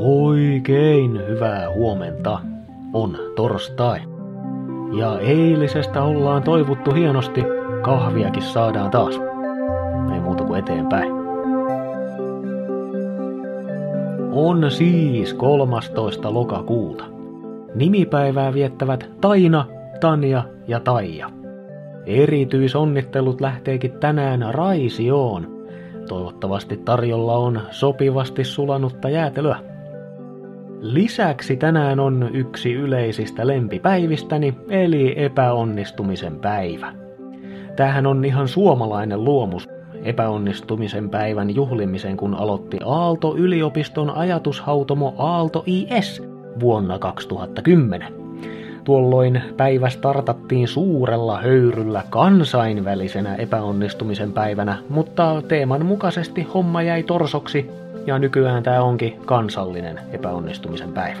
Oikein hyvää huomenta. On torstai. Ja eilisestä ollaan toivuttu hienosti. Kahviakin saadaan taas. Ei muuta kuin eteenpäin. On siis 13. lokakuuta. Nimipäivää viettävät Taina, Tanja ja Taija. Erityisonnittelut lähteekin tänään Raisioon. Toivottavasti tarjolla on sopivasti sulanutta jäätelöä. Lisäksi tänään on yksi yleisistä lempipäivistäni, eli epäonnistumisen päivä. Tämähän on ihan suomalainen luomus epäonnistumisen päivän juhlimisen, kun aloitti Aalto-yliopiston ajatushautomo Aalto IS vuonna 2010. Tuolloin päivä startattiin suurella höyryllä kansainvälisenä epäonnistumisen päivänä, mutta teeman mukaisesti homma jäi torsoksi ja nykyään tämä onkin kansallinen epäonnistumisen päivä.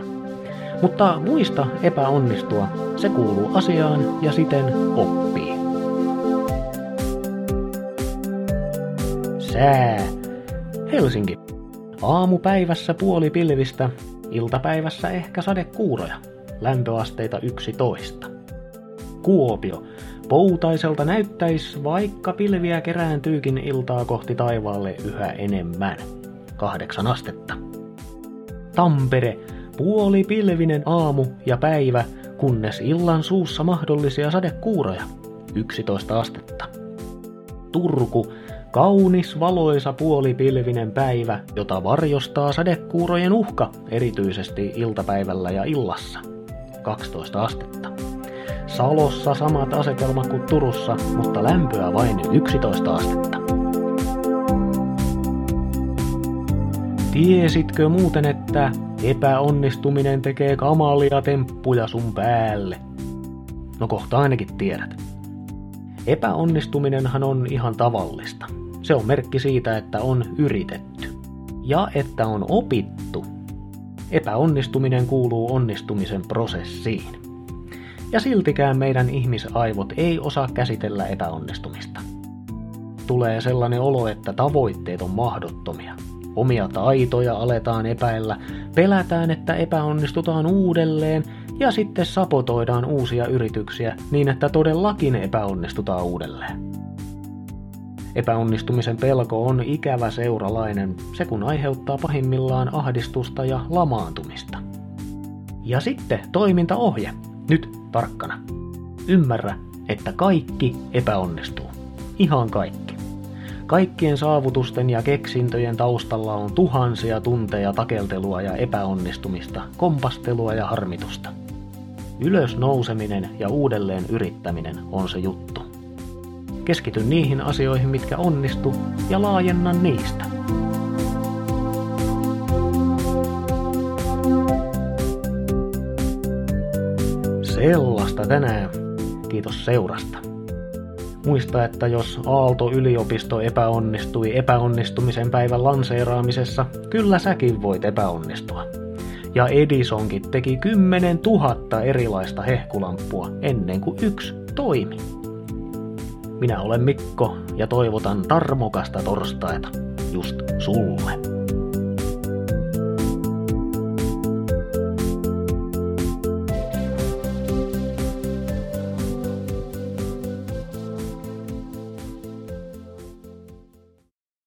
Mutta muista epäonnistua, se kuuluu asiaan ja siten oppii. Sää. Helsinki. Aamupäivässä puoli pilvistä, iltapäivässä ehkä sadekuuroja. Lämpöasteita 11. Kuopio. Poutaiselta näyttäisi, vaikka pilviä kerääntyykin iltaa kohti taivaalle yhä enemmän kahdeksan astetta. Tampere, puoli pilvinen aamu ja päivä, kunnes illan suussa mahdollisia sadekuuroja, 11 astetta. Turku, kaunis valoisa puolipilvinen päivä, jota varjostaa sadekuurojen uhka, erityisesti iltapäivällä ja illassa, 12 astetta. Salossa samat asetelmat kuin Turussa, mutta lämpöä vain 11 astetta. Tiesitkö muuten, että epäonnistuminen tekee kamalia temppuja sun päälle? No kohta ainakin tiedät. Epäonnistuminenhan on ihan tavallista. Se on merkki siitä, että on yritetty. Ja että on opittu. Epäonnistuminen kuuluu onnistumisen prosessiin. Ja siltikään meidän ihmisaivot ei osaa käsitellä epäonnistumista. Tulee sellainen olo, että tavoitteet on mahdottomia – Omia taitoja aletaan epäillä, pelätään, että epäonnistutaan uudelleen ja sitten sapotoidaan uusia yrityksiä niin, että todellakin epäonnistutaan uudelleen. Epäonnistumisen pelko on ikävä seuralainen, se kun aiheuttaa pahimmillaan ahdistusta ja lamaantumista. Ja sitten toimintaohje, nyt tarkkana. Ymmärrä, että kaikki epäonnistuu. Ihan kaikki. Kaikkien saavutusten ja keksintöjen taustalla on tuhansia tunteja takeltelua ja epäonnistumista, kompastelua ja harmitusta. Ylös nouseminen ja uudelleen yrittäminen on se juttu. Keskity niihin asioihin, mitkä onnistu, ja laajenna niistä. Sellaista tänään. Kiitos seurasta. Muista, että jos Aalto-yliopisto epäonnistui epäonnistumisen päivän lanseeraamisessa, kyllä säkin voit epäonnistua. Ja Edisonkin teki 10 000 erilaista hehkulamppua ennen kuin yksi toimi. Minä olen Mikko ja toivotan tarmokasta torstaita just sulle.